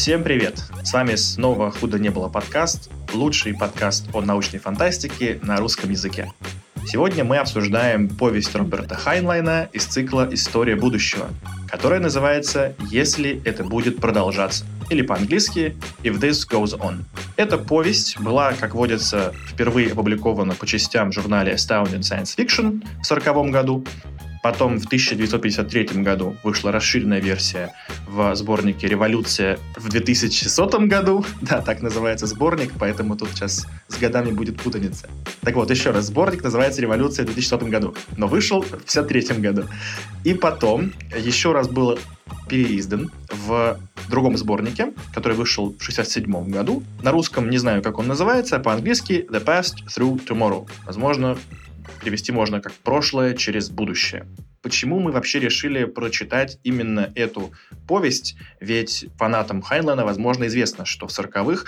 Всем привет! С вами снова «Худо не было» подкаст, лучший подкаст о научной фантастике на русском языке. Сегодня мы обсуждаем повесть Роберта Хайнлайна из цикла «История будущего», которая называется «Если это будет продолжаться» или по-английски «If this goes on». Эта повесть была, как водится, впервые опубликована по частям в журнале Astounding Science Fiction в 1940 году, Потом в 1953 году вышла расширенная версия в сборнике «Революция» в 2100 году. Да, так называется сборник, поэтому тут сейчас с годами будет путаница. Так вот, еще раз, сборник называется «Революция» в 2100 году, но вышел в 1953 году. И потом еще раз был переиздан в другом сборнике, который вышел в 1967 году. На русском не знаю, как он называется, а по-английски «The Past Through Tomorrow». Возможно, перевести можно как «прошлое через будущее». Почему мы вообще решили прочитать именно эту повесть? Ведь фанатам Хайнлена, возможно, известно, что в сороковых,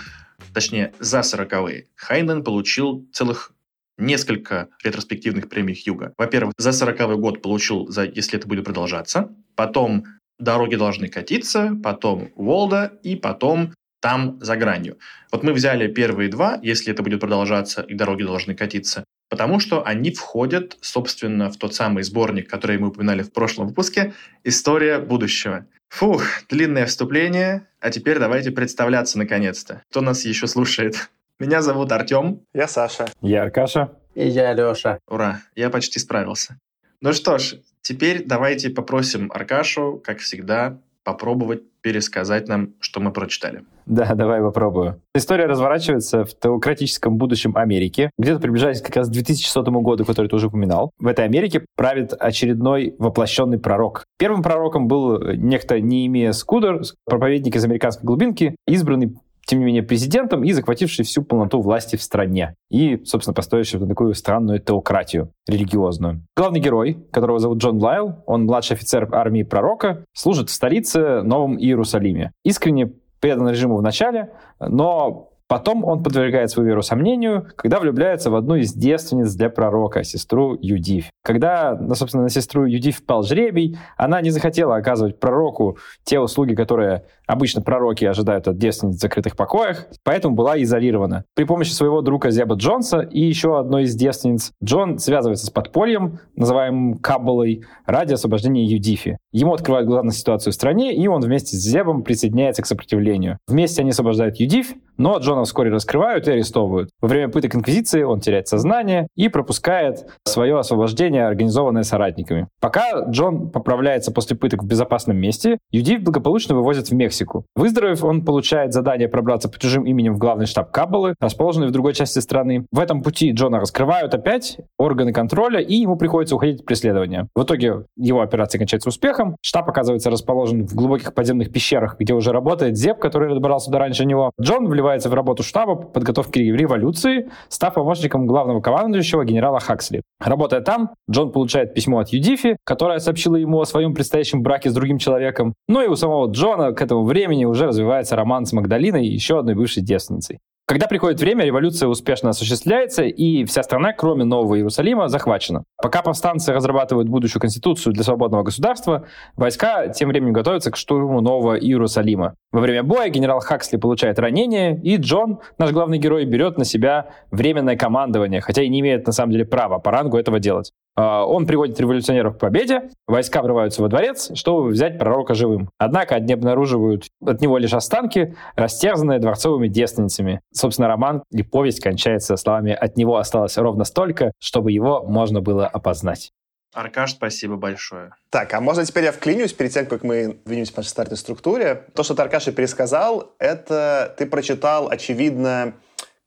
точнее, за сороковые, Хайнлен получил целых несколько ретроспективных премий Хьюга. Во-первых, за сороковой год получил за «Если это будет продолжаться», потом «Дороги должны катиться», потом «Волда» и потом «Там за гранью». Вот мы взяли первые два «Если это будет продолжаться» и «Дороги должны катиться», потому что они входят, собственно, в тот самый сборник, который мы упоминали в прошлом выпуске «История будущего». Фух, длинное вступление, а теперь давайте представляться наконец-то. Кто нас еще слушает? Меня зовут Артем. Я Саша. Я Аркаша. И я Леша. Ура, я почти справился. Ну что ж, теперь давайте попросим Аркашу, как всегда, попробовать пересказать нам, что мы прочитали. Да, давай попробую. История разворачивается в теократическом будущем Америки, где-то приближаясь как раз к 2100 году, который ты уже упоминал. В этой Америке правит очередной воплощенный пророк. Первым пророком был некто Неемия Скудер, проповедник из американской глубинки, избранный тем не менее, президентом и захвативший всю полноту власти в стране. И, собственно, построивший такую странную теократию религиозную. Главный герой, которого зовут Джон Лайл, он младший офицер армии пророка, служит в столице Новом Иерусалиме. Искренне предан режиму в начале, но Потом он подвергает свою веру сомнению, когда влюбляется в одну из девственниц для пророка, сестру Юдив. Когда, ну, собственно, на сестру Юдив пал жребий, она не захотела оказывать пророку те услуги, которые обычно пророки ожидают от девственниц в закрытых покоях, поэтому была изолирована. При помощи своего друга Зеба Джонса и еще одной из девственниц Джон связывается с подпольем, называемым Каббалой, ради освобождения Юдифи. Ему открывают глаза на ситуацию в стране, и он вместе с Зебом присоединяется к сопротивлению. Вместе они освобождают Юдиф, но Джона вскоре раскрывают и арестовывают. Во время пыток Инквизиции он теряет сознание и пропускает свое освобождение, организованное соратниками. Пока Джон поправляется после пыток в безопасном месте, Юдив благополучно вывозят в Мексику. Выздоровев, он получает задание пробраться по чужим именем в главный штаб Каббалы, расположенный в другой части страны. В этом пути Джона раскрывают опять органы контроля, и ему приходится уходить от преследования. В итоге его операция кончается успехом. Штаб оказывается расположен в глубоких подземных пещерах, где уже работает Зеб, который добрался туда раньше него. Джон вливает вливается в работу штаба по подготовке революции, став помощником главного командующего генерала Хаксли. Работая там, Джон получает письмо от Юдифи, которая сообщила ему о своем предстоящем браке с другим человеком. Ну и у самого Джона к этому времени уже развивается роман с Магдалиной, еще одной бывшей девственницей. Когда приходит время, революция успешно осуществляется, и вся страна, кроме Нового Иерусалима, захвачена. Пока повстанцы разрабатывают будущую конституцию для свободного государства, войска тем временем готовятся к штурму Нового Иерусалима. Во время боя генерал Хаксли получает ранение, и Джон, наш главный герой, берет на себя временное командование, хотя и не имеет на самом деле права по рангу этого делать. А, он приводит революционеров к победе, войска врываются во дворец, чтобы взять пророка живым. Однако одни обнаруживают от него лишь останки, растерзанные дворцовыми девственницами. Собственно, роман и повесть кончается словами «от него осталось ровно столько, чтобы его можно было опознать». Аркаш, спасибо большое. Так, а можно теперь я вклинюсь перед тем, как мы двинемся по нашей стартовой структуре? То, что ты, Аркаша, пересказал, это ты прочитал, очевидно,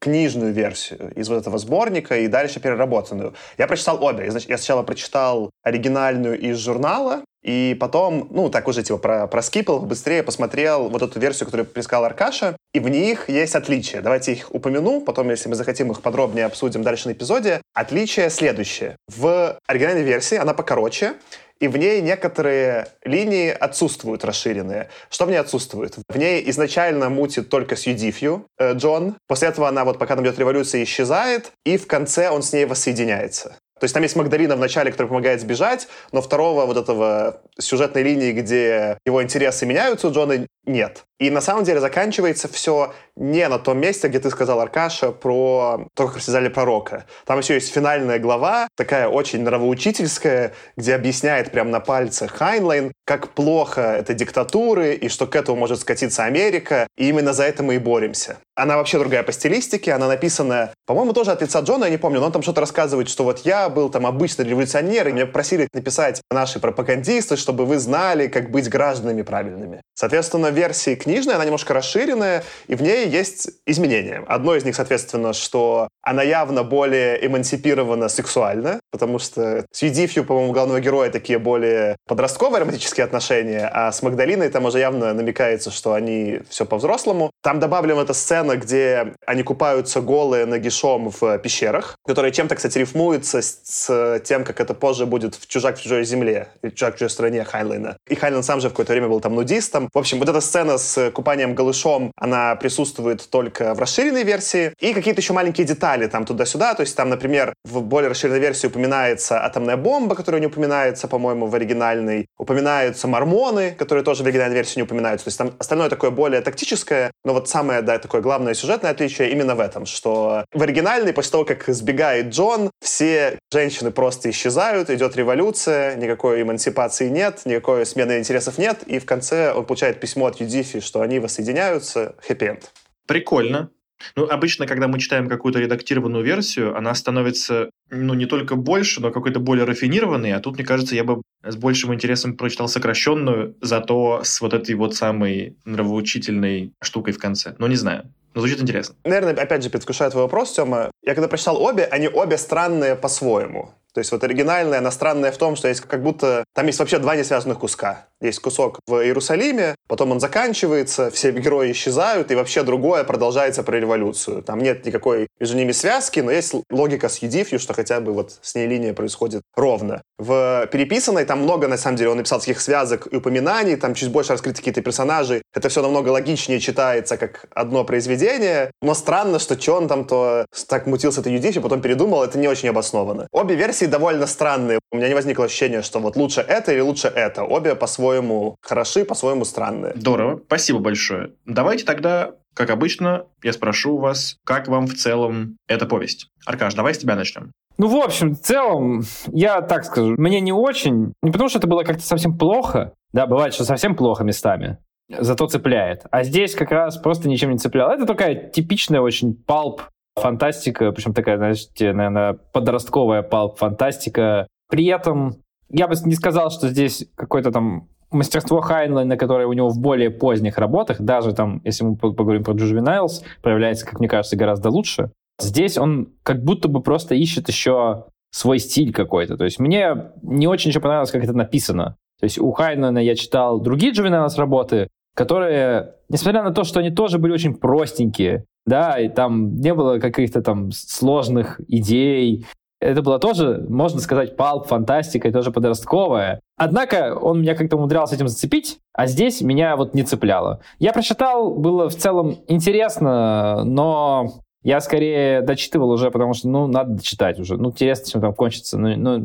книжную версию из вот этого сборника и дальше переработанную. Я прочитал обе. Я сначала прочитал оригинальную из журнала, и потом, ну, так уже типа про, проскипал, быстрее посмотрел вот эту версию, которую прискал Аркаша, и в них есть отличия. Давайте их упомяну, потом, если мы захотим, их подробнее обсудим дальше на эпизоде. Отличие следующее. В оригинальной версии она покороче, и в ней некоторые линии отсутствуют расширенные. Что в ней отсутствует? В ней изначально мутит только с Юдифью э, Джон. После этого она вот пока там идет революция исчезает, и в конце он с ней воссоединяется. То есть там есть Магдалина в начале, которая помогает сбежать, но второго вот этого сюжетной линии, где его интересы меняются у Джона, нет. И на самом деле заканчивается все не на том месте, где ты сказал, Аркаша, про то, как рассказали пророка. Там еще есть финальная глава, такая очень нравоучительская, где объясняет прямо на пальцах Хайнлайн, как плохо это диктатуры, и что к этому может скатиться Америка, и именно за это мы и боремся. Она вообще другая по стилистике, она написана, по-моему, тоже от лица Джона, я не помню, но он там что-то рассказывает, что вот я был там обычный революционер, и меня просили написать наши пропагандисты, чтобы вы знали, как быть гражданами правильными. Соответственно, версия книжная, она немножко расширенная, и в ней есть изменения. Одно из них, соответственно, что она явно более эмансипирована сексуально, потому что с Юдифью, по-моему, главного героя такие более подростковые романтические отношения, а с Магдалиной там уже явно намекается, что они все по-взрослому. Там добавлена эта сцена, где они купаются голые нагишом в пещерах, которая чем-то, кстати, рифмуется с, с тем, как это позже будет в «Чужак в чужой земле», «Чужак в чужой стране» Хайнлайна. И Хайнлайн сам же в какое-то время был там нудистом. В общем, вот эта сцена с купанием голышом, она присутствует только в расширенной версии. И какие-то еще маленькие детали там туда-сюда. То есть там, например, в более расширенной версии упоминается атомная бомба, которая не упоминается, по-моему, в оригинальной. Упоминаются мормоны, которые тоже в оригинальной версии не упоминаются. То есть там остальное такое более тактическое, но вот самое, да, такое главное сюжетное отличие именно в этом, что в оригинальной, после того, как сбегает Джон, все женщины просто исчезают, идет революция, никакой эмансипации нет, никакой смены интересов нет, и в конце он получает письмо от Юдифи, что они воссоединяются, хэппи-энд. Прикольно. Ну, обычно, когда мы читаем какую-то редактированную версию, она становится, ну, не только больше, но какой-то более рафинированной, а тут, мне кажется, я бы с большим интересом прочитал сокращенную, зато с вот этой вот самой нравоучительной штукой в конце. Ну, не знаю. Но звучит интересно. Наверное, опять же, предвкушая твой вопрос, Тёма, я когда прочитал обе, они обе странные по-своему. То есть вот оригинальная, она странная в том, что есть как будто... Там есть вообще два несвязанных куска. Есть кусок в Иерусалиме, потом он заканчивается, все герои исчезают, и вообще другое продолжается про революцию. Там нет никакой между ними связки, но есть логика с Юдифью, что хотя бы вот с ней линия происходит ровно. В переписанной там много, на самом деле, он написал таких связок и упоминаний, там чуть больше раскрыты какие-то персонажи. Это все намного логичнее читается, как одно произведение. Но странно, что что он там то так мутился это Юдифью, потом передумал, это не очень обоснованно. Обе версии довольно странные. У меня не возникло ощущения, что вот лучше это или лучше это. Обе по-своему по-своему хороши, по-своему странные. Здорово, спасибо большое. Давайте тогда, как обычно, я спрошу у вас, как вам в целом эта повесть? Аркаш, давай с тебя начнем. Ну, в общем, в целом, я так скажу, мне не очень, не потому что это было как-то совсем плохо, да, бывает, что совсем плохо местами, зато цепляет. А здесь как раз просто ничем не цепляло. Это такая типичная очень pulp фантастика, причем такая, знаете, наверное, подростковая pulp-фантастика. При этом я бы не сказал, что здесь какой-то там мастерство Хайнлайна, которое у него в более поздних работах, даже там, если мы поговорим про Juveniles, проявляется, как мне кажется, гораздо лучше. Здесь он как будто бы просто ищет еще свой стиль какой-то. То есть мне не очень еще понравилось, как это написано. То есть у Хайнлайна я читал другие Juveniles работы, которые, несмотря на то, что они тоже были очень простенькие, да, и там не было каких-то там сложных идей, это было тоже, можно сказать, палп, фантастика и тоже подростковая. Однако он меня как-то умудрялся этим зацепить, а здесь меня вот не цепляло. Я прочитал, было в целом интересно, но я скорее дочитывал уже, потому что, ну, надо дочитать уже. Ну, интересно, чем там кончится. Ну, ну,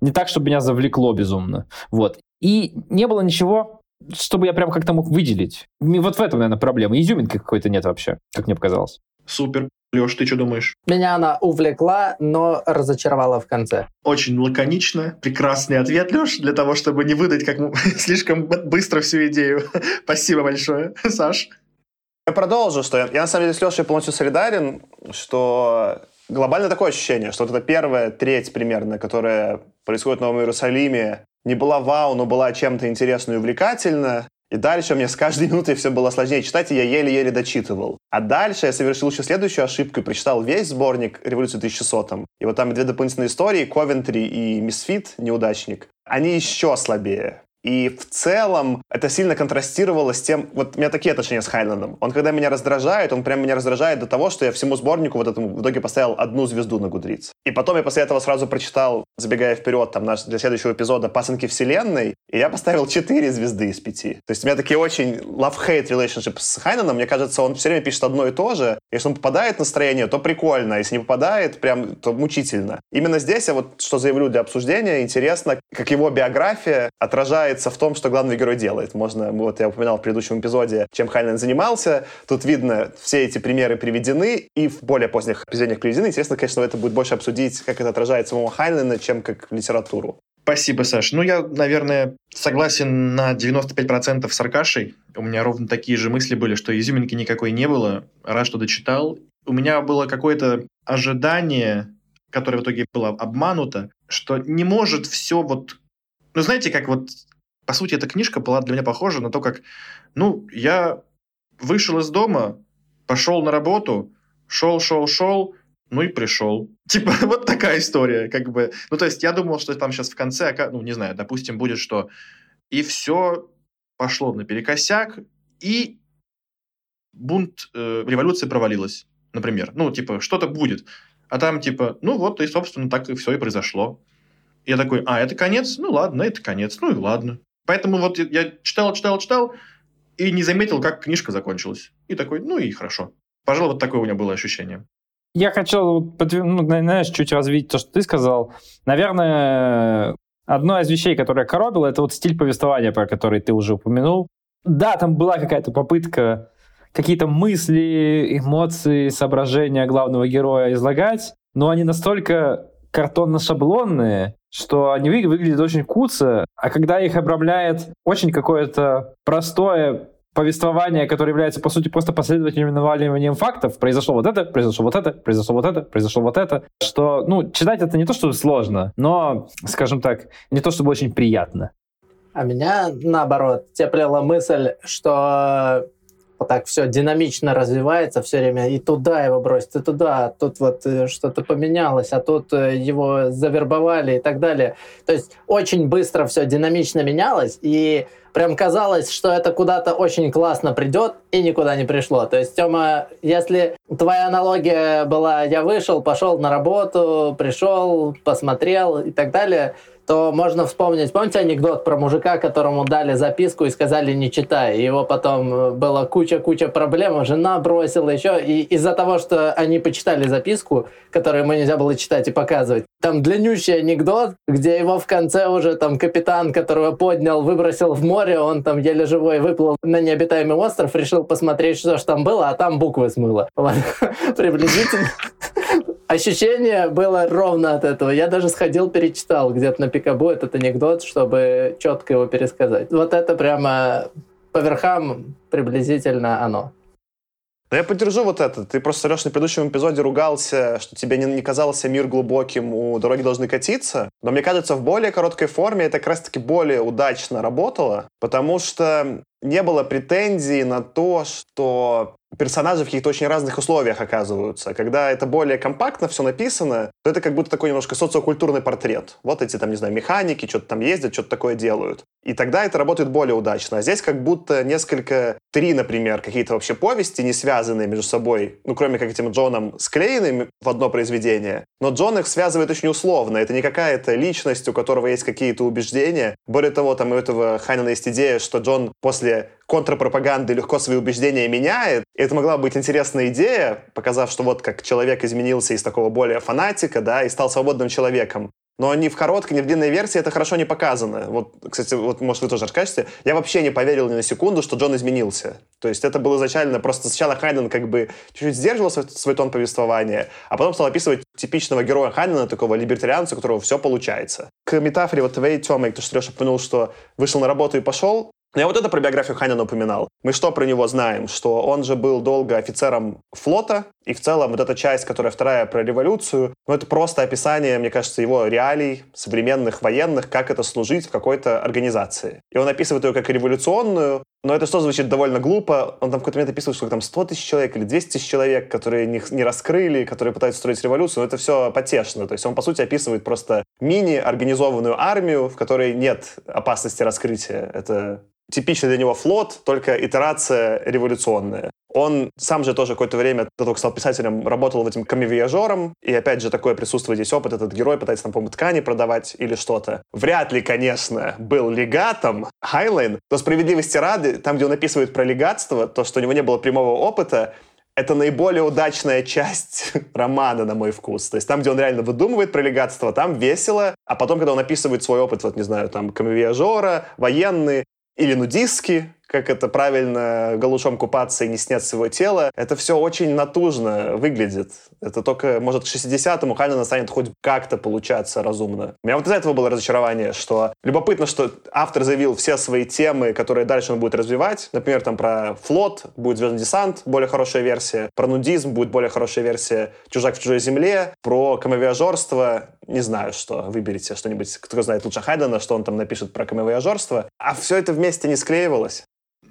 не так, чтобы меня завлекло безумно. Вот. И не было ничего, чтобы я прям как-то мог выделить. Вот в этом, наверное, проблема. Изюминки какой-то нет вообще, как мне показалось. Супер. Леш, ты что думаешь? Меня она увлекла, но разочаровала в конце. Очень лаконично. Прекрасный ответ, Леш, для того, чтобы не выдать как слишком быстро всю идею. Спасибо большое. Саш? Я продолжу, что я, я на самом деле с Лешей полностью солидарен, что глобально такое ощущение, что вот эта первая треть примерно, которая происходит в Новом Иерусалиме, не была вау, но была чем-то интересно и увлекательна. И дальше мне с каждой минутой все было сложнее читать, и я еле-еле дочитывал. А дальше я совершил еще следующую ошибку и прочитал весь сборник «Революции 1600». И вот там две дополнительные истории, «Ковентри» и «Misfit», «Неудачник». Они еще слабее. И в целом это сильно контрастировало с тем... Вот у меня такие отношения с Хайнлайном. Он когда меня раздражает, он прям меня раздражает до того, что я всему сборнику вот этому в итоге поставил одну звезду на Goodreads. И потом я после этого сразу прочитал, забегая вперед, там наш, для следующего эпизода «Пасынки вселенной», и я поставил 4 звезды из 5. То есть у меня такие очень love-hate relationship с Хайнлайном. Мне кажется, он все время пишет одно и то же. Если он попадает в настроение, то прикольно. А если не попадает, прям, то мучительно. Именно здесь я вот что заявлю для обсуждения. Интересно, как его биография отражает заключается в том, что главный герой делает. Можно, вот я упоминал в предыдущем эпизоде, чем Хайнлайн занимался. Тут видно, все эти примеры приведены, и в более поздних произведениях приведены. Интересно, конечно, это будет больше обсудить, как это отражает самого Хайнлайна, чем как литературу. Спасибо, Саш. Ну, я, наверное, согласен на 95% с Аркашей. У меня ровно такие же мысли были, что изюминки никакой не было. Рад, что дочитал. У меня было какое-то ожидание, которое в итоге было обмануто, что не может все вот... Ну, знаете, как вот... По сути, эта книжка была для меня похожа на то, как... Ну, я вышел из дома, пошел на работу, шел, шел, шел, ну и пришел. Типа, вот такая история, как бы. Ну, то есть я думал, что там сейчас в конце, ну, не знаю, допустим, будет, что и все пошло наперекосяк, и бунт, э, революция провалилась, например. Ну, типа, что-то будет. А там, типа, ну вот, и, собственно, так и все и произошло. Я такой, а, это конец? Ну, ладно, это конец. Ну и ладно. Поэтому вот я читал, читал, читал, и не заметил, как книжка закончилась. И такой, ну и хорошо. Пожалуй, вот такое у меня было ощущение. Я хотел, ну, знаешь, чуть развить то, что ты сказал. Наверное, одно из вещей, которое коробило, это вот стиль повествования, про который ты уже упомянул. Да, там была какая-то попытка какие-то мысли, эмоции, соображения главного героя излагать, но они настолько картонно-шаблонные, что они выглядят очень куца, а когда их обрамляет очень какое-то простое повествование, которое является, по сути, просто последовательным наваливанием фактов, произошло вот это, произошло вот это, произошло вот это, произошло вот это, что, ну, читать это не то, что сложно, но, скажем так, не то, чтобы очень приятно. А меня, наоборот, теплила мысль, что вот так все динамично развивается все время, и туда его бросит, и туда, тут вот э, что-то поменялось, а тут э, его завербовали и так далее. То есть очень быстро все динамично менялось, и прям казалось, что это куда-то очень классно придет, и никуда не пришло. То есть, Тёма, если твоя аналогия была «я вышел, пошел на работу, пришел, посмотрел» и так далее – то можно вспомнить, помните анекдот про мужика, которому дали записку и сказали не читай, его потом э, было куча-куча проблем, жена бросила еще, и из-за того, что они почитали записку, которую ему нельзя было читать и показывать, там длиннющий анекдот, где его в конце уже там капитан, которого поднял, выбросил в море, он там еле живой выплыл на необитаемый остров, решил посмотреть, что же там было, а там буквы смыло. Приблизительно ощущение было ровно от этого. Я даже сходил, перечитал где-то на Пикабу этот анекдот, чтобы четко его пересказать. Вот это прямо по верхам приблизительно оно. Но я поддержу вот это. Ты просто, Леш, на предыдущем эпизоде ругался, что тебе не, не казался мир глубоким, у дороги должны катиться. Но мне кажется, в более короткой форме это как раз-таки более удачно работало, потому что не было претензий на то, что персонажи в каких-то очень разных условиях оказываются. Когда это более компактно все написано, то это как будто такой немножко социокультурный портрет. Вот эти там, не знаю, механики, что-то там ездят, что-то такое делают. И тогда это работает более удачно. А здесь как будто несколько, три, например, какие-то вообще повести, не связанные между собой, ну, кроме как этим Джоном, склеенным в одно произведение. Но Джон их связывает очень условно. Это не какая-то личность, у которого есть какие-то убеждения. Более того, там у этого Хайнена есть идея, что Джон после контрпропаганды легко свои убеждения меняет. И это могла быть интересная идея, показав, что вот как человек изменился из такого более фанатика, да, и стал свободным человеком. Но ни в короткой, ни в длинной версии это хорошо не показано. Вот, кстати, вот, может, вы тоже расскажете. Я вообще не поверил ни на секунду, что Джон изменился. То есть это было изначально просто сначала Хайден как бы чуть-чуть сдерживал свой, свой тон повествования, а потом стал описывать типичного героя Хайдена, такого либертарианца, у которого все получается. К метафоре вот твоей, Тёмой, то, что Леша упомянул, что вышел на работу и пошел, ну, я вот это про биографию Ханина упоминал. Мы что про него знаем? Что он же был долго офицером флота, и в целом вот эта часть, которая вторая про революцию, ну, это просто описание, мне кажется, его реалий, современных военных, как это служить в какой-то организации. И он описывает ее как революционную, но это что звучит довольно глупо. Он там в какой-то момент описывает, что там 100 тысяч человек или 200 тысяч человек, которые не, не раскрыли, которые пытаются строить революцию. Но это все потешно. То есть он, по сути, описывает просто мини-организованную армию, в которой нет опасности раскрытия. Это типичный для него флот, только итерация революционная. Он сам же тоже какое-то время, до того, как стал писателем, работал в этом коммивояжером, и опять же такое присутствует здесь опыт, этот герой пытается там, по-моему, ткани продавать или что-то. Вряд ли, конечно, был легатом Хайнлайн, но справедливости ради, там, где он описывает про легатство, то, что у него не было прямого опыта, это наиболее удачная часть романа, на мой вкус. То есть там, где он реально выдумывает про легатство, там весело, а потом, когда он описывает свой опыт, вот, не знаю, там, коммивояжера, военный или нудистки, как это правильно голышом купаться и не снять своего тела, это все очень натужно выглядит. Это только, может, к 60-му Хайнена станет хоть как-то получаться разумно. У меня вот из этого было разочарование, что любопытно, что автор заявил все свои темы, которые дальше он будет развивать. Например, там про флот будет «Звездный десант», более хорошая версия. Про нудизм будет более хорошая версия «Чужак в чужой земле». Про камовиажерство не знаю, что. Выберите что-нибудь, кто знает лучше Хайдена, что он там напишет про камовиажерство. А все это вместе не склеивалось.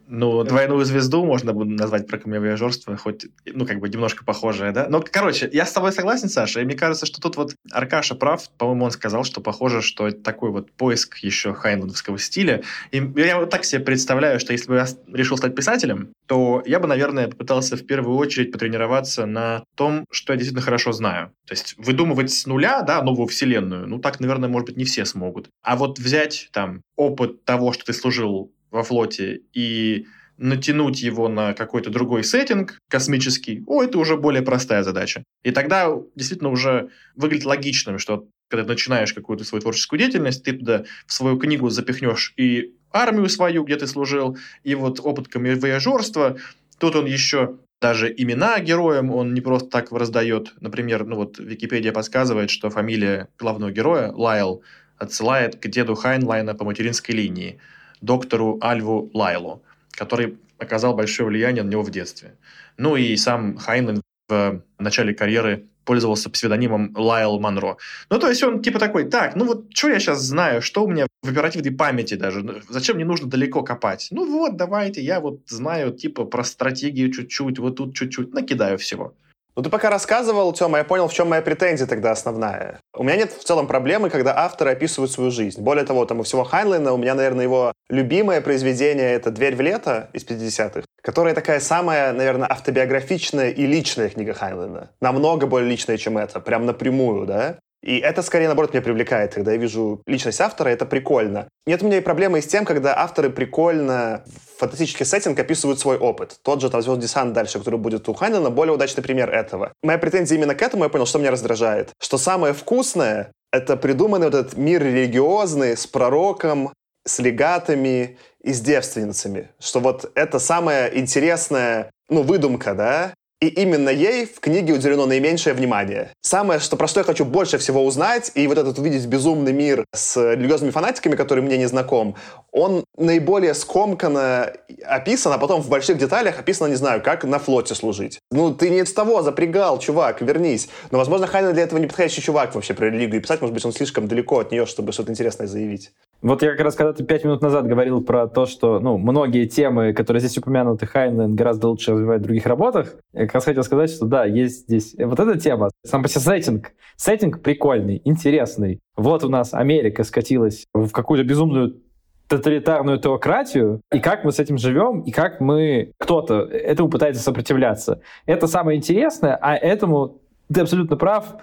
Ну, двойную звезду можно будет назвать про камевиажерство, хоть, ну, как бы немножко похожее, да? Но, короче, я с тобой согласен, Саша, и мне кажется, что тут вот Аркаша прав, по-моему, он сказал, что похоже, что это такой вот поиск еще хайнландовского стиля. И я вот так себе представляю, что если бы я решил стать писателем, то я бы, наверное, попытался в первую очередь потренироваться на том, что я действительно хорошо знаю. То есть выдумывать с нуля, да, новую вселенную, ну, так, наверное, может быть, не все смогут. А вот взять там опыт того, что ты служил во флоте и натянуть его на какой-то другой сеттинг космический, о, это уже более простая задача. И тогда действительно уже выглядит логичным, что когда начинаешь какую-то свою творческую деятельность, ты туда в свою книгу запихнешь и армию свою, где ты служил, и вот опыт камевояжерства. Тут он еще даже имена героям он не просто так раздает. Например, ну вот Википедия подсказывает, что фамилия главного героя, Лайл, отсылает к деду Хайнлайна по материнской линии – доктору Альву Лайлу, который оказал большое влияние на него в детстве. Ну и сам Хайнлен в начале карьеры пользовался псевдонимом Лайл Монро. Ну, то есть он типа такой, так, ну вот что я сейчас знаю, что у меня в оперативной памяти даже, ну, зачем мне нужно далеко копать? Ну вот, давайте, я вот знаю типа про стратегию чуть-чуть, вот тут чуть-чуть, накидаю всего. Ну, ты пока рассказывал, Тёма, я понял, в чем моя претензия тогда основная. У меня нет в целом проблемы, когда авторы описывают свою жизнь. Более того, там у всего Хайнлина, у меня, наверное, его любимое произведение — это «Дверь в лето» из 50-х, которая такая самая, наверное, автобиографичная и личная книга Хайнлина. Намного более личная, чем это, прям напрямую, да? И это скорее, наоборот, меня привлекает, когда я вижу личность автора, это прикольно. Нет у меня и проблемы с тем, когда авторы прикольно в фантастический сеттинг описывают свой опыт. Тот же там «Звездный десант» дальше, который будет у Хайнена, более удачный пример этого. Моя претензия именно к этому, я понял, что меня раздражает. Что самое вкусное — это придуманный вот этот мир религиозный с пророком, с легатами и с девственницами. Что вот это самая интересная, ну, выдумка, да? И именно ей в книге уделено наименьшее внимание. Самое, что про что я хочу больше всего узнать, и вот этот увидеть безумный мир с религиозными фанатиками, который мне не знаком, он наиболее скомканно описан, а потом в больших деталях описано, не знаю, как на флоте служить. Ну, ты не с того запрягал, чувак, вернись. Но, возможно, Хайна для этого не подходящий чувак вообще про религию писать, может быть, он слишком далеко от нее, чтобы что-то интересное заявить. Вот я как раз когда ты пять минут назад говорил про то, что ну, многие темы, которые здесь упомянуты, Хайнлайн гораздо лучше развивает в других работах, как раз хотел сказать, что да, есть здесь вот эта тема, сам по себе сеттинг. Сеттинг прикольный, интересный. Вот у нас Америка скатилась в какую-то безумную тоталитарную теократию, и как мы с этим живем, и как мы, кто-то этому пытается сопротивляться. Это самое интересное, а этому ты абсолютно прав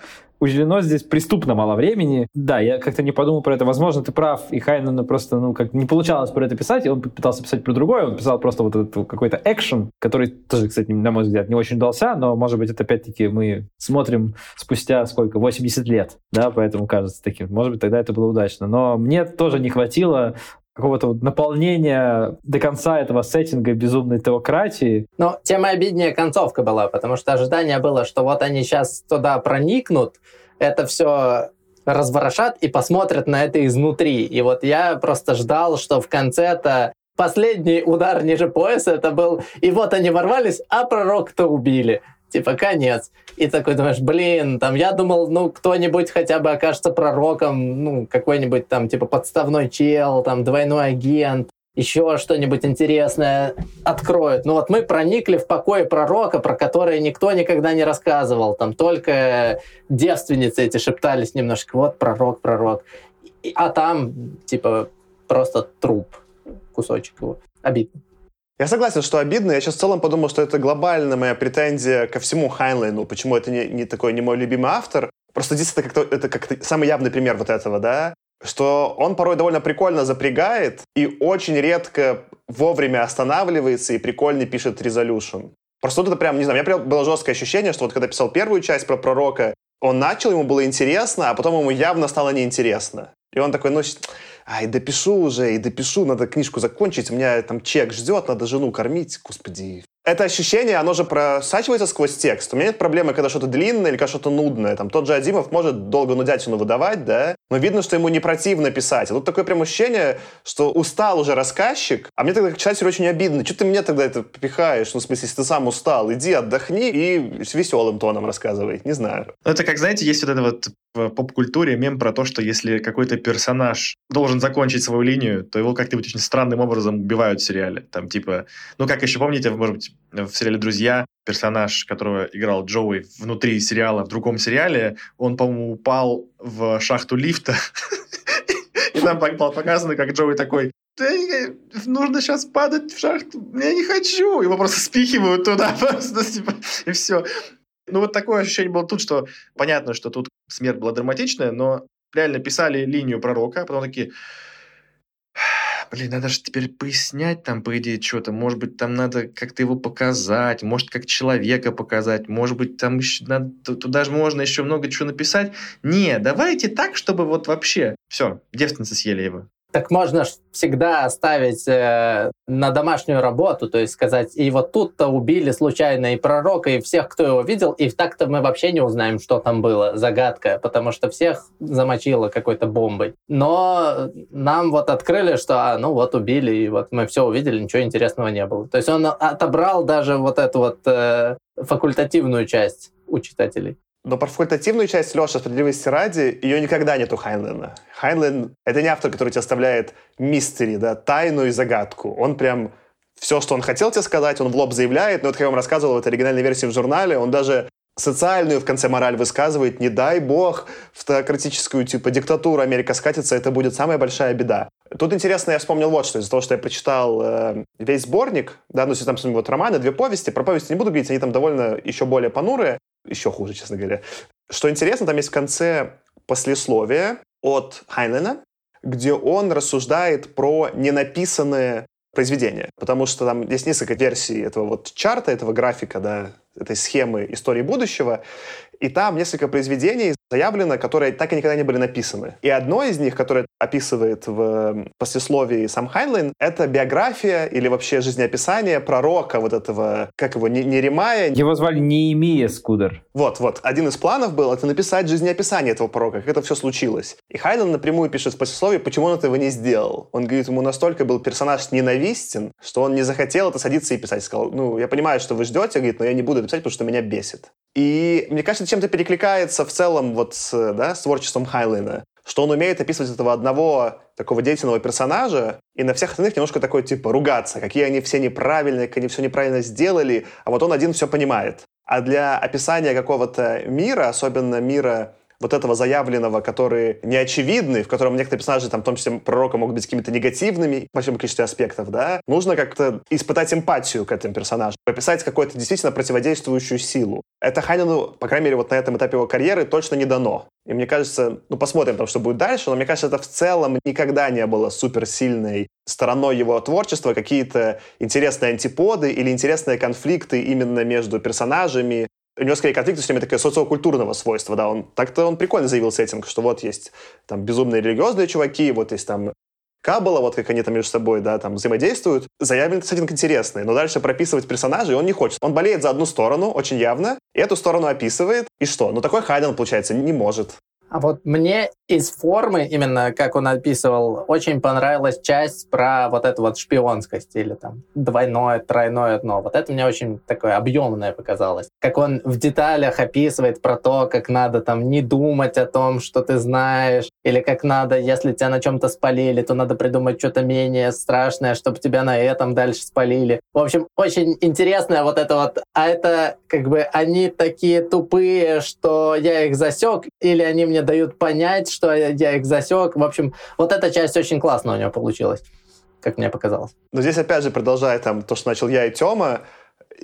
уделено здесь преступно мало времени. Да, я как-то не подумал про это. Возможно, ты прав, и Хайнену просто, ну, как не получалось про это писать, и он пытался писать про другое, он писал просто вот этот какой-то экшен, который тоже, кстати, на мой взгляд, не очень удался, но, может быть, это опять-таки мы смотрим спустя сколько, 80 лет, да, поэтому кажется таким. Может быть, тогда это было удачно. Но мне тоже не хватило какого-то вот наполнения до конца этого сеттинга безумной теократии. Но тем обиднее концовка была, потому что ожидание было, что вот они сейчас туда проникнут, это все разворошат и посмотрят на это изнутри. И вот я просто ждал, что в конце-то последний удар ниже пояса это был, и вот они ворвались, а пророк-то убили типа, конец. И такой думаешь, блин, там, я думал, ну, кто-нибудь хотя бы окажется пророком, ну, какой-нибудь там, типа, подставной чел, там, двойной агент, еще что-нибудь интересное откроют. Ну вот мы проникли в покой пророка, про который никто никогда не рассказывал. Там только девственницы эти шептались немножко. Вот пророк, пророк. А там, типа, просто труп, кусочек его. Обидно. Я согласен, что обидно. Я сейчас в целом подумал, что это глобальная моя претензия ко всему Хайнлайну. Почему это не, не такой, не мой любимый автор. Просто здесь это как-то это как самый явный пример вот этого, да? Что он порой довольно прикольно запрягает и очень редко вовремя останавливается и прикольно пишет резолюшн. Просто вот это прям, не знаю, у меня было жесткое ощущение, что вот когда писал первую часть про пророка, он начал, ему было интересно, а потом ему явно стало неинтересно. И он такой, ну, ай, допишу уже, и допишу, надо книжку закончить, у меня там чек ждет, надо жену кормить, господи, это ощущение, оно же просачивается сквозь текст. У меня нет проблемы, когда что-то длинное или когда что-то нудное. Там тот же Адимов может долго нудятину выдавать, да, но видно, что ему не противно писать. А тут такое прям ощущение, что устал уже рассказчик, а мне тогда как читателю очень обидно. Что ты мне тогда это пихаешь? Ну, в смысле, если ты сам устал, иди отдохни и с веселым тоном рассказывай. Не знаю. Ну, это как, знаете, есть вот это вот в поп-культуре мем про то, что если какой-то персонаж должен закончить свою линию, то его как-нибудь очень странным образом убивают в сериале. Там типа, ну как еще помните, может быть, в сериале «Друзья» персонаж, которого играл Джоуи внутри сериала, в другом сериале, он, по-моему, упал в шахту лифта. И там показано, как Джоуи такой, нужно сейчас падать в шахту, я не хочу. Его просто спихивают туда, просто, типа, и все. Ну, вот такое ощущение было тут, что понятно, что тут смерть была драматичная, но реально писали линию пророка, а потом такие, блин, надо же теперь пояснять там, по идее, что-то. Может быть, там надо как-то его показать, может, как человека показать, может быть, там еще надо, туда же можно еще много чего написать. Не, давайте так, чтобы вот вообще... Все, девственницы съели его. Так можно всегда оставить э, на домашнюю работу, то есть сказать, и вот тут-то убили случайно и пророка, и всех, кто его видел, и так-то мы вообще не узнаем, что там было, загадка, потому что всех замочило какой-то бомбой. Но нам вот открыли, что, а, ну вот убили, и вот мы все увидели, ничего интересного не было. То есть он отобрал даже вот эту вот э, факультативную часть у читателей. Но про факультативную часть, Леша, справедливости ради, ее никогда нету Хайнлена. Хайнлен — это не автор, который тебе оставляет мистери, да, тайну и загадку. Он прям все, что он хотел тебе сказать, он в лоб заявляет. Но вот как я вам рассказывал в этой оригинальной версии в журнале, он даже социальную в конце мораль высказывает. Не дай бог в теократическую типа диктатуру Америка скатится, это будет самая большая беда. Тут интересно, я вспомнил вот что. Из-за того, что я прочитал э, весь сборник, да, ну, там вот романы, две повести, про повести не буду говорить, они там довольно еще более понурые еще хуже, честно говоря. Что интересно, там есть в конце послесловие от Хайнлайна, где он рассуждает про ненаписанные произведения. Потому что там есть несколько версий этого вот чарта, этого графика, да, этой схемы истории будущего. И там несколько произведений заявлено, которые так и никогда не были написаны. И одно из них, которое описывает в послесловии сам Хайнлайн, это биография или вообще жизнеописание пророка вот этого, как его, Неремая. Его звали Неемия Скудер. Вот, вот. Один из планов был это написать жизнеописание этого пророка, как это все случилось. И Хайнлайн напрямую пишет в послесловии, почему он этого не сделал. Он говорит, ему настолько был персонаж ненавистен, что он не захотел это садиться и писать. Сказал, ну, я понимаю, что вы ждете, говорит, но я не буду это писать, потому что меня бесит. И мне кажется, чем-то перекликается в целом вот с, да, с творчеством Хайнлайна, что он умеет описывать этого одного такого деятельного персонажа, и на всех остальных немножко такой, типа, ругаться, какие они все неправильные, как они все неправильно сделали, а вот он один все понимает. А для описания какого-то мира, особенно мира вот этого заявленного, который не очевидный, в котором некоторые персонажи, там, в том числе пророка, могут быть какими-то негативными в большом количестве аспектов, да, нужно как-то испытать эмпатию к этим персонажам, пописать какую-то действительно противодействующую силу. Это Хайнену, по крайней мере, вот на этом этапе его карьеры точно не дано. И мне кажется, ну посмотрим там, что будет дальше, но мне кажется, это в целом никогда не было суперсильной стороной его творчества, какие-то интересные антиподы или интересные конфликты именно между персонажами, у него скорее конфликт с ними такое социокультурного свойства, да, он так-то он прикольно заявил сеттинг, что вот есть там безумные религиозные чуваки, вот есть там Каббала, вот как они там между собой, да, там взаимодействуют. Заявлен сеттинг интересный, но дальше прописывать персонажей он не хочет. Он болеет за одну сторону, очень явно, и эту сторону описывает, и что? Ну такой Хайден, получается, не может. А вот мне из формы, именно как он описывал, очень понравилась часть про вот эту вот шпионскость или там двойное, тройное дно. Вот это мне очень такое объемное показалось. Как он в деталях описывает про то, как надо там не думать о том, что ты знаешь, или как надо, если тебя на чем-то спалили, то надо придумать что-то менее страшное, чтобы тебя на этом дальше спалили. В общем, очень интересное вот это вот. А это как бы они такие тупые, что я их засек, или они мне дают понять, что я их засек. В общем, вот эта часть очень классно у него получилась, как мне показалось. Но здесь опять же, продолжая там то, что начал я и Тёма,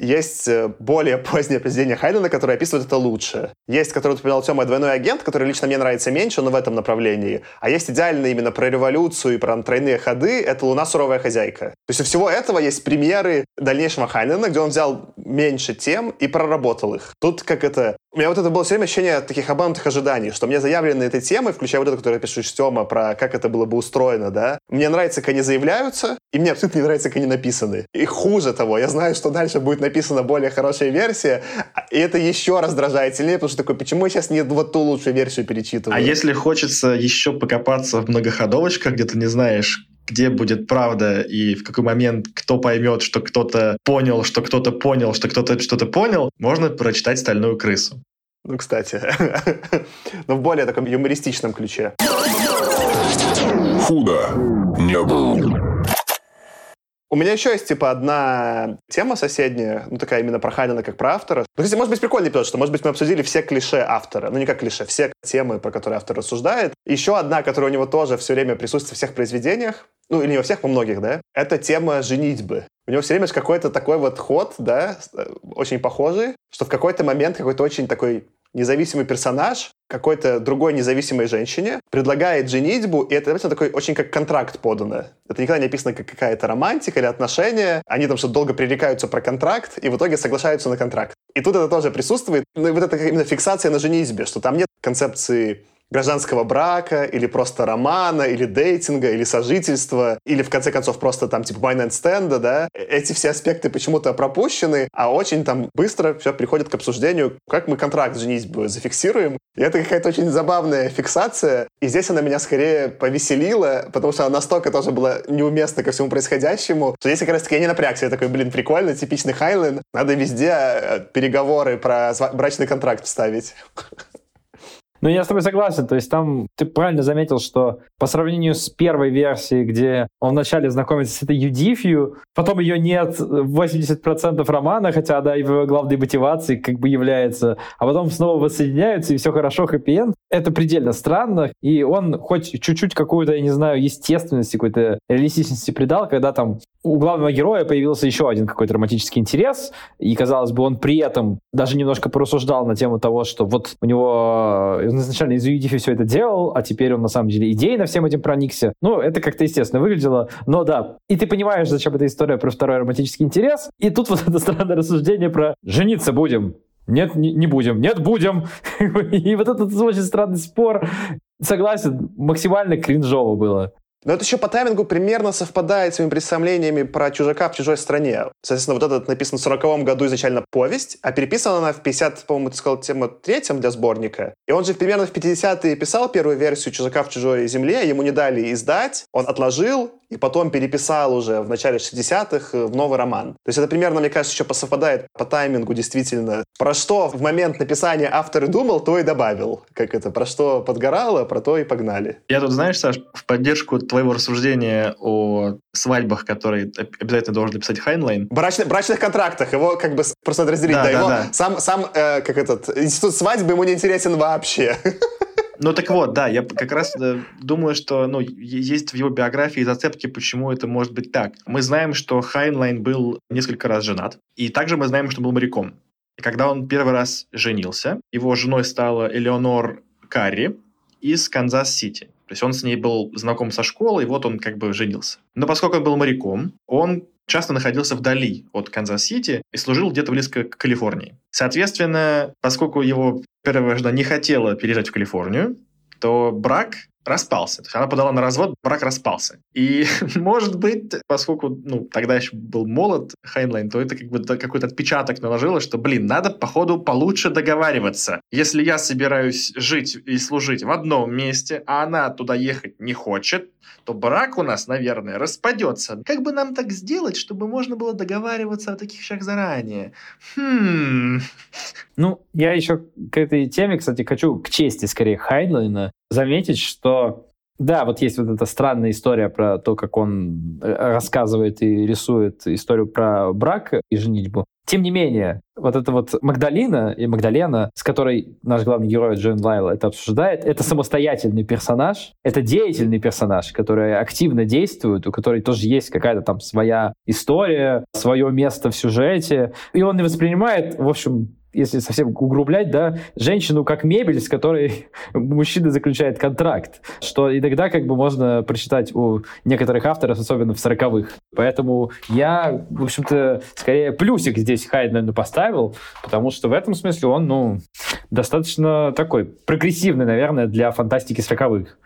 есть э, более позднее произведение Хайдена, которое описывает это лучше. Есть, который упоминал Тёма, «Двойной агент», который лично мне нравится меньше, но в этом направлении. А есть идеально именно про революцию и про тройные ходы. Это «Луна. Суровая хозяйка». То есть у всего этого есть примеры дальнейшего Хайдена, где он взял меньше тем и проработал их. Тут как это... У меня вот это было все время ощущение таких обманутых ожиданий, что мне заявлены этой темы, включая вот эту, которую пишешь Тёма, про как это было бы устроено, да. Мне нравится, как они заявляются, и мне абсолютно не нравится, как они написаны. И хуже того, я знаю, что дальше будет написана более хорошая версия, и это еще раздражает сильнее, потому что такой, почему я сейчас не вот ту лучшую версию перечитываю? А если хочется еще покопаться в многоходовочках, где ты не знаешь, где будет правда и в какой момент кто поймет, что кто-то понял, что кто-то понял, что кто-то что-то понял, можно прочитать «Стальную крысу». Ну, кстати. Но в более таком юмористичном ключе. Худо не было. У меня еще есть, типа, одна тема соседняя, ну, такая именно про Хайдена как про автора. Ну, кстати, может быть, прикольный эпизод, что, может быть, мы обсудили все клише автора. Ну, не как клише, все темы, про которые автор рассуждает. Еще одна, которая у него тоже все время присутствует в всех произведениях, ну, или не во всех, во многих, да, это тема женитьбы. У него все время какой-то такой вот ход, да, очень похожий, что в какой-то момент какой-то очень такой независимый персонаж какой-то другой независимой женщине предлагает женитьбу, и это, это такой очень как контракт подано. Это никогда не описано как какая-то романтика или отношения. Они там что-то долго пререкаются про контракт, и в итоге соглашаются на контракт. И тут это тоже присутствует. Ну, и вот это именно фиксация на женитьбе, что там нет концепции гражданского брака, или просто романа, или дейтинга, или сожительства, или, в конце концов, просто там, типа, and stand, да, эти все аспекты почему-то пропущены, а очень там быстро все приходит к обсуждению, как мы контракт женитьбы зафиксируем. И это какая-то очень забавная фиксация, и здесь она меня скорее повеселила, потому что она настолько тоже была неуместна ко всему происходящему, что здесь как раз-таки я не напрягся, я такой, блин, прикольно, типичный Хайлен, надо везде э, переговоры про брачный контракт вставить. Ну, я с тобой согласен. То есть там ты правильно заметил, что по сравнению с первой версией, где он вначале знакомится с этой Юдифью, потом ее нет 80% романа, хотя да, его главной мотивацией как бы является, а потом снова воссоединяются, и все хорошо, хэппи-энд. Это предельно странно, и он хоть чуть-чуть какую-то, я не знаю, естественности, какой-то реалистичности придал, когда там у главного героя появился еще один какой-то романтический интерес, и, казалось бы, он при этом даже немножко порассуждал на тему того, что вот у него он изначально из UEDF все это делал, а теперь он на самом деле идейно всем этим проникся. Ну, это как-то естественно выглядело, но да. И ты понимаешь, зачем эта история про второй романтический интерес, и тут вот это странное рассуждение про «жениться будем». Нет, не, не будем. Нет, будем. И вот этот очень странный спор. Согласен, максимально кринжово было. Но это еще по таймингу примерно совпадает с моими представлениями про чужака в чужой стране. Соответственно, вот этот написан в 40 году изначально повесть, а переписана она в 50, по-моему, ты сказал, тема третьем для сборника. И он же примерно в 50-е писал первую версию «Чужака в чужой земле», ему не дали издать, он отложил, и потом переписал уже в начале 60-х в новый роман. То есть это примерно, мне кажется, еще посовпадает по таймингу действительно. Про что в момент написания автор и думал, то и добавил. Как это, про что подгорало, про то и погнали. Я тут, знаешь, Саш, в поддержку твоего рассуждения о свадьбах, которые обязательно должен написать Хайнлайн. Брачных, брачных контрактах. Его как бы просто разделить. Да, да, да, его да. Сам, сам э, как этот, институт свадьбы ему не интересен вообще. Ну так вот, да, я как раз э, думаю, что ну, есть в его биографии зацепки, почему это может быть так. Мы знаем, что Хайнлайн был несколько раз женат, и также мы знаем, что был моряком. Когда он первый раз женился, его женой стала Элеонор Карри из Канзас-Сити. То есть он с ней был знаком со школы, и вот он как бы женился. Но поскольку он был моряком, он часто находился вдали от Канзас-Сити и служил где-то близко к Калифорнии. Соответственно, поскольку его первая жена не хотела переезжать в Калифорнию, то брак распался. Она подала на развод, брак распался. И, может быть, поскольку, ну, тогда еще был молод Хайнлайн, то это как бы какой-то отпечаток наложило, что, блин, надо, походу, получше договариваться. Если я собираюсь жить и служить в одном месте, а она туда ехать не хочет, то брак у нас, наверное, распадется. Как бы нам так сделать, чтобы можно было договариваться о таких вещах заранее? Хм... Ну, я еще к этой теме, кстати, хочу к чести скорее Хайнлайна заметить, что да, вот есть вот эта странная история про то, как он э, рассказывает и рисует историю про брак и женитьбу. Тем не менее, вот эта вот Магдалина и Магдалена, с которой наш главный герой Джон Лайл это обсуждает, это самостоятельный персонаж, это деятельный персонаж, который активно действует, у которой тоже есть какая-то там своя история, свое место в сюжете, и он не воспринимает, в общем, если совсем угрублять, да, женщину как мебель, с которой мужчина заключает контракт, что иногда как бы можно прочитать у некоторых авторов, особенно в сороковых. Поэтому я, в общем-то, скорее плюсик здесь Хайд, наверное, поставил, потому что в этом смысле он, ну, достаточно такой прогрессивный, наверное, для фантастики сороковых.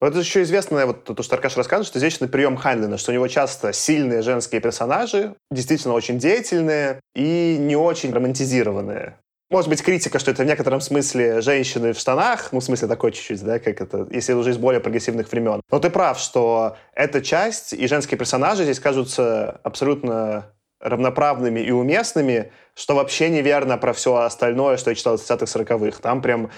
Вот это еще известно, вот то, что Аркаш рассказывает, что извечный прием Хайнлина, что у него часто сильные женские персонажи, действительно очень деятельные и не очень романтизированные. Может быть, критика, что это в некотором смысле женщины в штанах, ну, в смысле такой чуть-чуть, да, как это, если уже из более прогрессивных времен. Но ты прав, что эта часть и женские персонажи здесь кажутся абсолютно равноправными и уместными, что вообще неверно про все остальное, что я читал в 30-х, 40-х. Там прям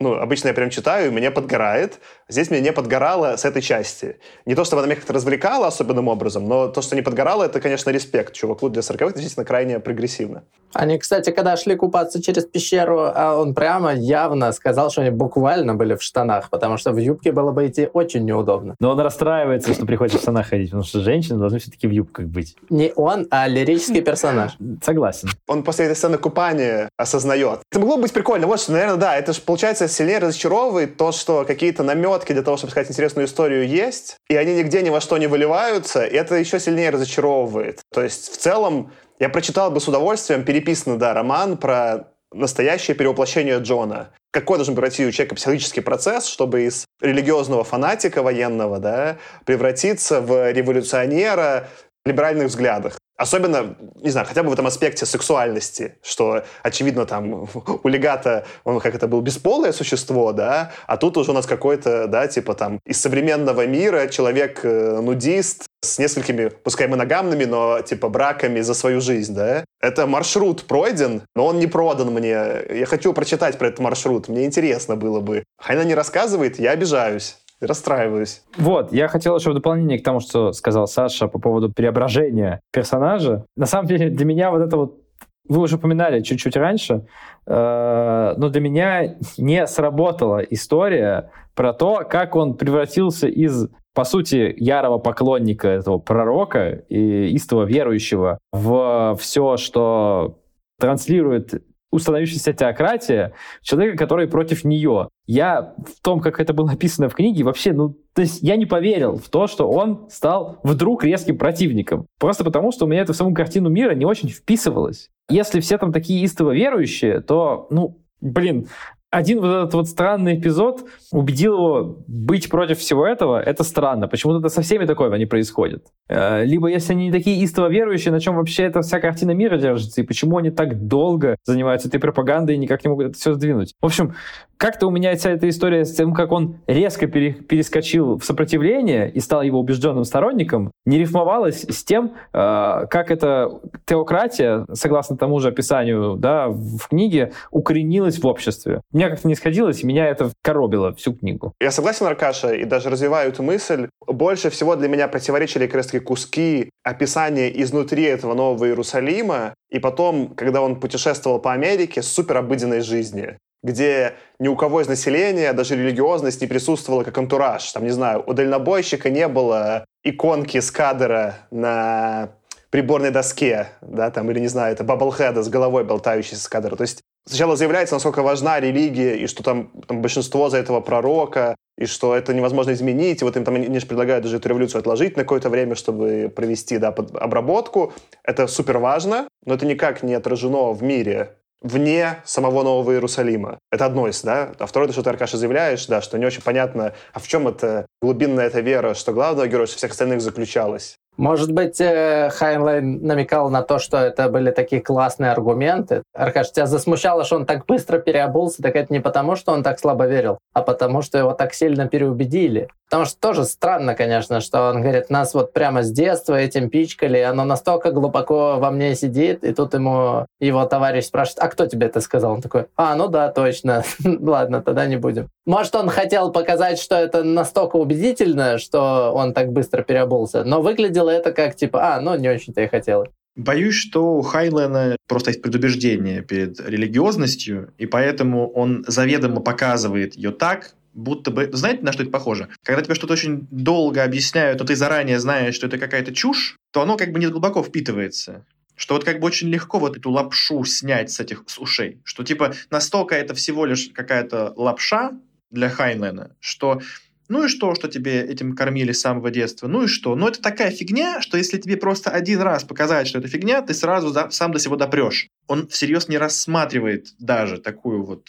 ну, обычно я прям читаю, и мне подгорает. Здесь мне не подгорало с этой части. Не то, чтобы она меня как-то развлекала особенным образом, но то, что не подгорало, это, конечно, респект. Чуваку для 40-х действительно крайне прогрессивно. Они, кстати, когда шли купаться через пещеру, а он прямо явно сказал, что они буквально были в штанах, потому что в юбке было бы идти очень неудобно. Но он расстраивается, что приходится в штанах ходить, потому что женщины должны все-таки в юбках быть. Не он, а лирический персонаж. Согласен. Он после этой сцены купания осознает. Это могло быть прикольно. Вот что, наверное, да, это же, получается, сильнее разочаровывает то, что какие-то наметки для того, чтобы сказать интересную историю, есть, и они нигде ни во что не выливаются, и это еще сильнее разочаровывает. То есть, в целом, я прочитал бы с удовольствием переписанный, да, роман про настоящее перевоплощение Джона. Какой должен пройти у человека психологический процесс, чтобы из религиозного фанатика военного да, превратиться в революционера либеральных взглядах. Особенно, не знаю, хотя бы в этом аспекте сексуальности, что, очевидно, там у легата, он как это был бесполое существо, да, а тут уже у нас какой-то, да, типа там из современного мира человек-нудист э, с несколькими, пускай моногамными, но типа браками за свою жизнь, да. Это маршрут пройден, но он не продан мне. Я хочу прочитать про этот маршрут, мне интересно было бы. Хайна не рассказывает, я обижаюсь расстраиваюсь. Вот, я хотел еще в дополнение к тому, что сказал Саша по поводу преображения персонажа. На самом деле, для меня вот это вот вы уже упоминали чуть-чуть раньше, э, но для меня не сработала история про то, как он превратился из, по сути, ярого поклонника этого пророка и истого верующего в все, что транслирует установившаяся теократия человека, который против нее. Я в том, как это было написано в книге, вообще, ну, то есть я не поверил в то, что он стал вдруг резким противником. Просто потому, что у меня это в саму картину мира не очень вписывалось. Если все там такие истово верующие, то, ну, блин, один вот этот вот странный эпизод убедил его быть против всего этого. Это странно. Почему-то это со всеми такое не происходит. Э, либо если они не такие истово верующие, на чем вообще эта вся картина мира держится, и почему они так долго занимаются этой пропагандой и никак не могут это все сдвинуть. В общем, как-то у меня вся эта история с тем, как он резко пере, перескочил в сопротивление и стал его убежденным сторонником, не рифмовалась с тем, э, как эта теократия, согласно тому же описанию да, в книге, укоренилась в обществе. У меня как-то не сходилось, и меня это коробило всю книгу. Я согласен, Аркаша, и даже развиваю эту мысль. Больше всего для меня противоречили как раз куски описания изнутри этого Нового Иерусалима, и потом, когда он путешествовал по Америке, супер обыденной жизни где ни у кого из населения даже религиозность не присутствовала как антураж. Там, не знаю, у дальнобойщика не было иконки с кадра на приборной доске, да, там, или, не знаю, это баблхеда с головой болтающийся с кадра. То есть сначала заявляется, насколько важна религия, и что там, там большинство за этого пророка, и что это невозможно изменить, и вот им там они же предлагают даже эту революцию отложить на какое-то время, чтобы провести, да, под обработку. Это супер важно, но это никак не отражено в мире вне самого Нового Иерусалима. Это одно из, да. А второе, то, что ты, Аркаша, заявляешь, да, что не очень понятно, а в чем это глубинная эта вера, что главного героя всех остальных заключалась. Может быть, э, Хайнлайн намекал на то, что это были такие классные аргументы. Аркаш, тебя засмущало, что он так быстро переобулся, так это не потому, что он так слабо верил, а потому, что его так сильно переубедили. Потому что тоже странно, конечно, что он говорит, нас вот прямо с детства этим пичкали, оно настолько глубоко во мне сидит, и тут ему его товарищ спрашивает, а кто тебе это сказал? Он такой, а, ну да, точно, ладно, тогда не будем. Может, он хотел показать, что это настолько убедительно, что он так быстро переобулся, но выглядело это как типа, а, ну не очень-то и хотел. Боюсь, что у Хайнлена просто есть предубеждение перед религиозностью, и поэтому он заведомо показывает ее так, будто бы... Знаете, на что это похоже? Когда тебе что-то очень долго объясняют, но ты заранее знаешь, что это какая-то чушь, то оно как бы не глубоко впитывается. Что вот как бы очень легко вот эту лапшу снять с этих с ушей. Что типа настолько это всего лишь какая-то лапша для Хайнлена, что ну и что, что тебе этим кормили с самого детства? Ну и что? Ну это такая фигня, что если тебе просто один раз показать, что это фигня, ты сразу за, сам до себя допрешь. Он всерьез не рассматривает даже такую вот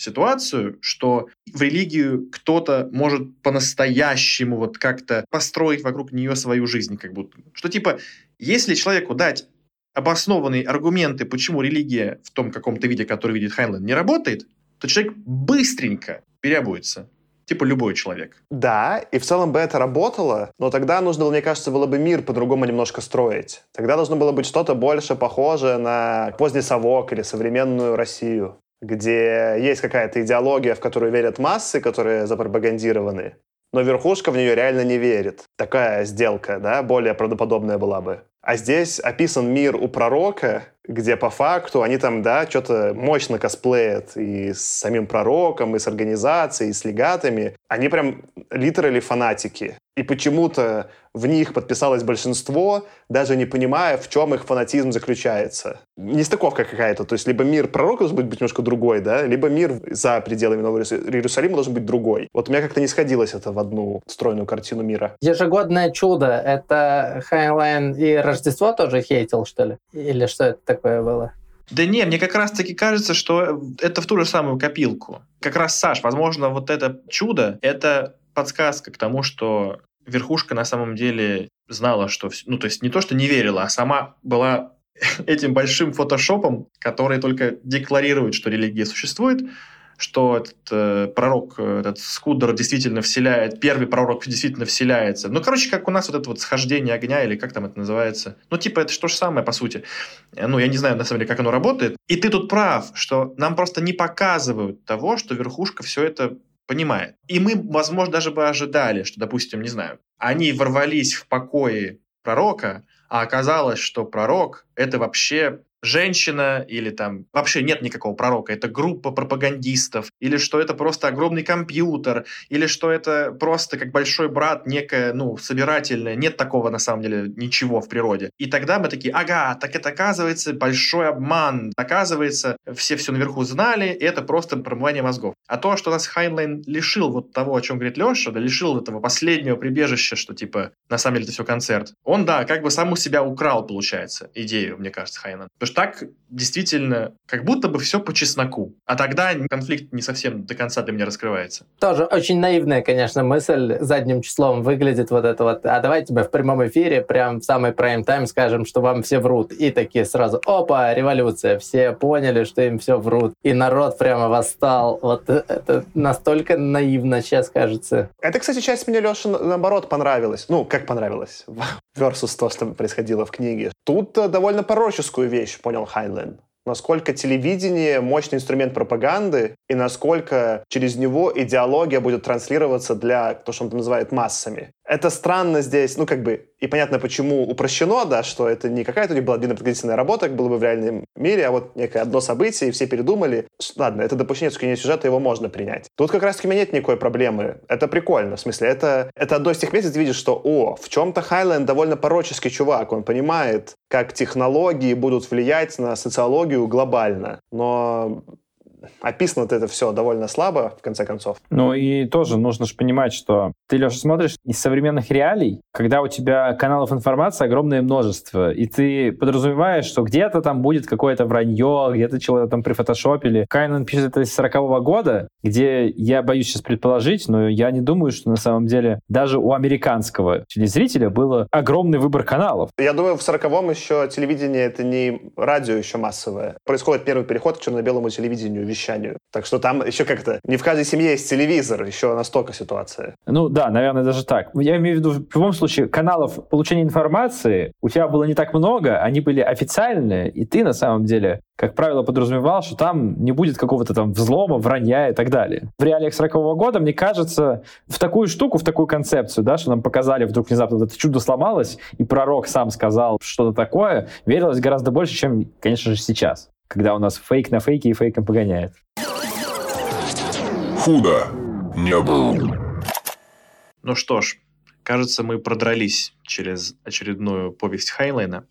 ситуацию, что в религию кто-то может по-настоящему вот как-то построить вокруг нее свою жизнь, как будто. Что типа, если человеку дать обоснованные аргументы, почему религия в том каком-то виде, который видит Хайнланд, не работает, то человек быстренько переобуется типа любой человек. Да, и в целом бы это работало, но тогда нужно, мне кажется, было бы мир по-другому немножко строить. Тогда должно было быть что-то больше похожее на поздний совок или современную Россию где есть какая-то идеология, в которую верят массы, которые запропагандированы, но верхушка в нее реально не верит. Такая сделка, да, более правдоподобная была бы. А здесь описан мир у пророка, где по факту они там, да, что-то мощно косплеят и с самим пророком, и с организацией, и с легатами. Они прям literally фанатики. И почему-то в них подписалось большинство, даже не понимая, в чем их фанатизм заключается. Нестыковка какая-то. То есть либо мир пророка должен быть немножко другой, да, либо мир за пределами Нового Иерусалима должен быть другой. Вот у меня как-то не сходилось это в одну стройную картину мира. Ежегодное чудо. Это Хайнлайн и Рождество тоже хейтил, что ли? Или что это такое было? Да не, мне как раз-таки кажется, что это в ту же самую копилку. Как раз, Саш, возможно, вот это чудо — это подсказка к тому, что верхушка на самом деле знала, что... Ну, то есть не то, что не верила, а сама была этим большим фотошопом, который только декларирует, что религия существует, что этот э, пророк, этот Скудер действительно вселяет, первый пророк действительно вселяется. Ну, короче, как у нас вот это вот схождение огня, или как там это называется. Ну, типа, это же то же самое, по сути. Ну, я не знаю, на самом деле, как оно работает. И ты тут прав, что нам просто не показывают того, что верхушка все это понимает. И мы, возможно, даже бы ожидали, что, допустим, не знаю, они ворвались в покои пророка, а оказалось, что пророк — это вообще женщина или там вообще нет никакого пророка, это группа пропагандистов, или что это просто огромный компьютер, или что это просто как большой брат, некое, ну, собирательное, нет такого на самом деле ничего в природе. И тогда мы такие, ага, так это оказывается большой обман, оказывается, все все наверху знали, и это просто промывание мозгов. А то, что нас Хайнлайн лишил вот того, о чем говорит Леша, да, лишил этого последнего прибежища, что типа на самом деле это все концерт, он, да, как бы сам у себя украл, получается, идею, мне кажется, Хайнлайн. Потому что так действительно как будто бы все по чесноку. А тогда конфликт не совсем до конца для меня раскрывается. Тоже очень наивная, конечно, мысль задним числом выглядит вот это вот. А давайте мы в прямом эфире прям в самый прайм-тайм скажем, что вам все врут. И такие сразу, опа, революция. Все поняли, что им все врут. И народ прямо восстал. Вот это настолько наивно сейчас кажется. Это, кстати, часть мне, Леша, наоборот, понравилась. Ну, как понравилось? Versus то, что происходило в книге. Тут э, довольно пророческую вещь понял Хайнлайн насколько телевидение мощный инструмент пропаганды и насколько через него идеология будет транслироваться для то, что он называет массами. Это странно здесь, ну как бы, и понятно, почему упрощено, да, что это не какая-то не была длинная подготовительная работа, как было бы в реальном мире, а вот некое одно событие, и все передумали. Ладно, это допущение скорее сюжета, его можно принять. Тут как раз-таки у меня нет никакой проблемы. Это прикольно, в смысле, это, это одно из тех мест, где ты видишь, что, о, в чем-то Хайленд довольно пороческий чувак, он понимает, как технологии будут влиять на социологию глобально. Но описано это все довольно слабо, в конце концов. Ну и тоже нужно же понимать, что ты, Леша, смотришь из современных реалий, когда у тебя каналов информации огромное множество, и ты подразумеваешь, что где-то там будет какое-то вранье, где-то чего-то там прифотошопили. Кайнан пишет это из 40 -го года, где я боюсь сейчас предположить, но я не думаю, что на самом деле даже у американского телезрителя был огромный выбор каналов. Я думаю, в 40-м еще телевидение — это не радио еще массовое. Происходит первый переход к черно-белому телевидению вещанию. Так что там еще как-то не в каждой семье есть телевизор, еще настолько ситуация. Ну да, наверное, даже так. Я имею в виду, в любом случае, каналов получения информации у тебя было не так много, они были официальные, и ты на самом деле, как правило, подразумевал, что там не будет какого-то там взлома, вранья и так далее. В реалиях 40 -го года, мне кажется, в такую штуку, в такую концепцию, да, что нам показали, вдруг внезапно вот это чудо сломалось, и пророк сам сказал что-то такое, верилось гораздо больше, чем, конечно же, сейчас, когда у нас фейк на фейке и фейком погоняет. Худо не было. Ну что ж, кажется, мы продрались через очередную повесть Хайнлайна.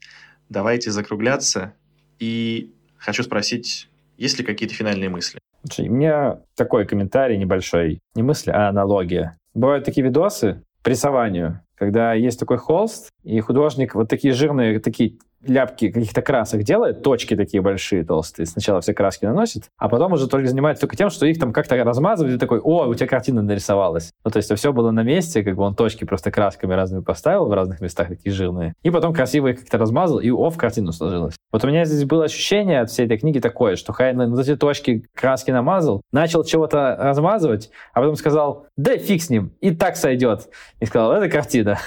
Давайте закругляться. И хочу спросить, есть ли какие-то финальные мысли? У меня такой комментарий небольшой. Не мысли, а аналогия. Бывают такие видосы по рисованию, когда есть такой холст, и художник вот такие жирные, такие ляпки каких-то красок делает, точки такие большие, толстые. Сначала все краски наносит, а потом уже только занимается только тем, что их там как-то размазывает, и такой, о, у тебя картина нарисовалась. Ну, то есть все было на месте, как бы он точки просто красками разными поставил в разных местах, такие жирные. И потом красиво их как-то размазал, и о, в картину сложилось. Вот у меня здесь было ощущение от всей этой книги такое, что Хайнлайн вот эти точки краски намазал, начал чего-то размазывать, а потом сказал, да фиг с ним, и так сойдет. И сказал, это картина.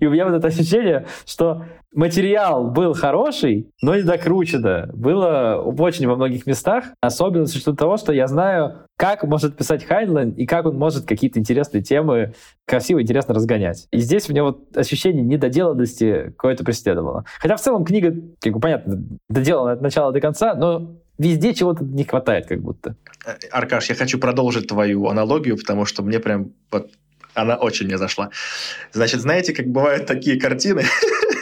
И у меня вот это ощущение, что материал был хороший, но не докручено. Было очень во многих местах. Особенно с учетом того, что я знаю, как может писать Хайнлайн и как он может какие-то интересные темы красиво, интересно разгонять. И здесь у меня вот ощущение недоделанности какое-то преследовало. Хотя в целом книга, как бы понятно, доделана от начала до конца, но везде чего-то не хватает как будто. Аркаш, я хочу продолжить твою аналогию, потому что мне прям вот она очень мне зашла. Значит, знаете, как бывают такие картины,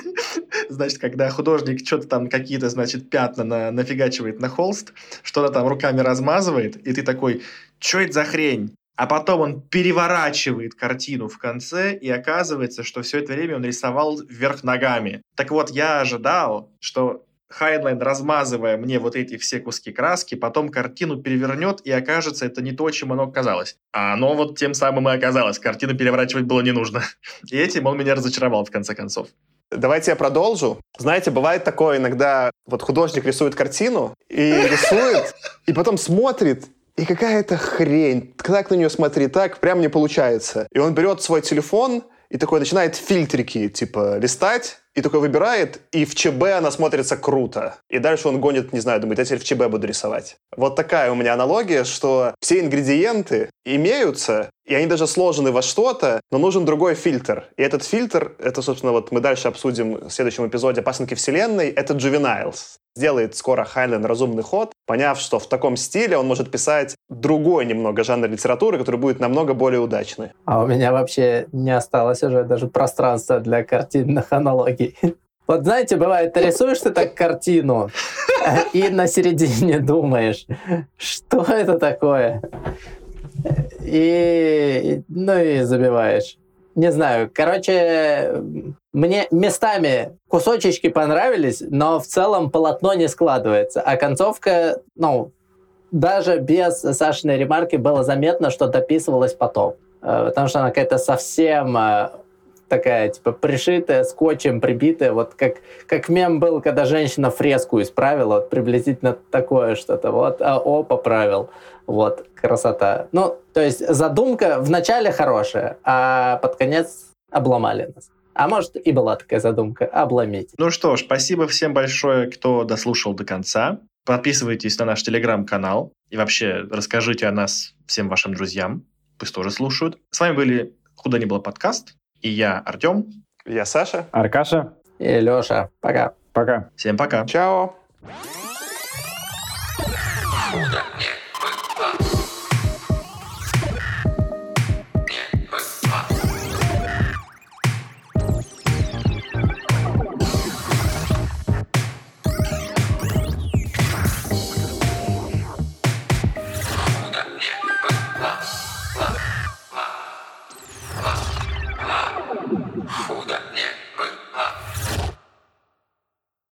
значит, когда художник что-то там, какие-то, значит, пятна на, нафигачивает на холст, что-то там руками размазывает, и ты такой, что это за хрень? А потом он переворачивает картину в конце, и оказывается, что все это время он рисовал вверх ногами. Так вот, я ожидал, что Хайнлайн, размазывая мне вот эти все куски краски, потом картину перевернет, и окажется, это не то, чем оно казалось. А оно вот тем самым и оказалось. Картину переворачивать было не нужно. И этим он меня разочаровал, в конце концов. Давайте я продолжу. Знаете, бывает такое иногда, вот художник рисует картину и рисует, и потом смотрит, и какая-то хрень. Так на нее смотри, так прям не получается. И он берет свой телефон и такой начинает фильтрики, типа, листать, и такой выбирает, и в ЧБ она смотрится круто. И дальше он гонит, не знаю, думает, я теперь в ЧБ буду рисовать. Вот такая у меня аналогия, что все ингредиенты имеются, и они даже сложены во что-то, но нужен другой фильтр. И этот фильтр, это, собственно, вот мы дальше обсудим в следующем эпизоде «Пасынки вселенной», это Juveniles. Сделает скоро Хайнлен разумный ход, поняв, что в таком стиле он может писать другой немного жанр литературы, который будет намного более удачный. А у меня вообще не осталось уже даже пространства для картинных аналогий. Вот знаете, бывает, ты рисуешь ты так картину, и на середине думаешь, что это такое? И, ну и забиваешь. Не знаю, короче, мне местами кусочечки понравились, но в целом полотно не складывается. А концовка, ну, даже без Сашиной ремарки было заметно, что дописывалась потом. Э, потому что она какая-то совсем э, такая, типа, пришитая, скотчем прибитая, вот как, как мем был, когда женщина фреску исправила, вот приблизительно такое что-то, вот, а о, поправил, вот, красота. Ну, то есть задумка в начале хорошая, а под конец обломали нас. А может, и была такая задумка, обломить. Ну что ж, спасибо всем большое, кто дослушал до конца. Подписывайтесь на наш телеграм-канал и вообще расскажите о нас всем вашим друзьям, пусть тоже слушают. С вами были «Куда не было подкаст». И я Артем. Я Саша. Аркаша. И Леша. Пока. Пока. Всем пока. Чао. Худо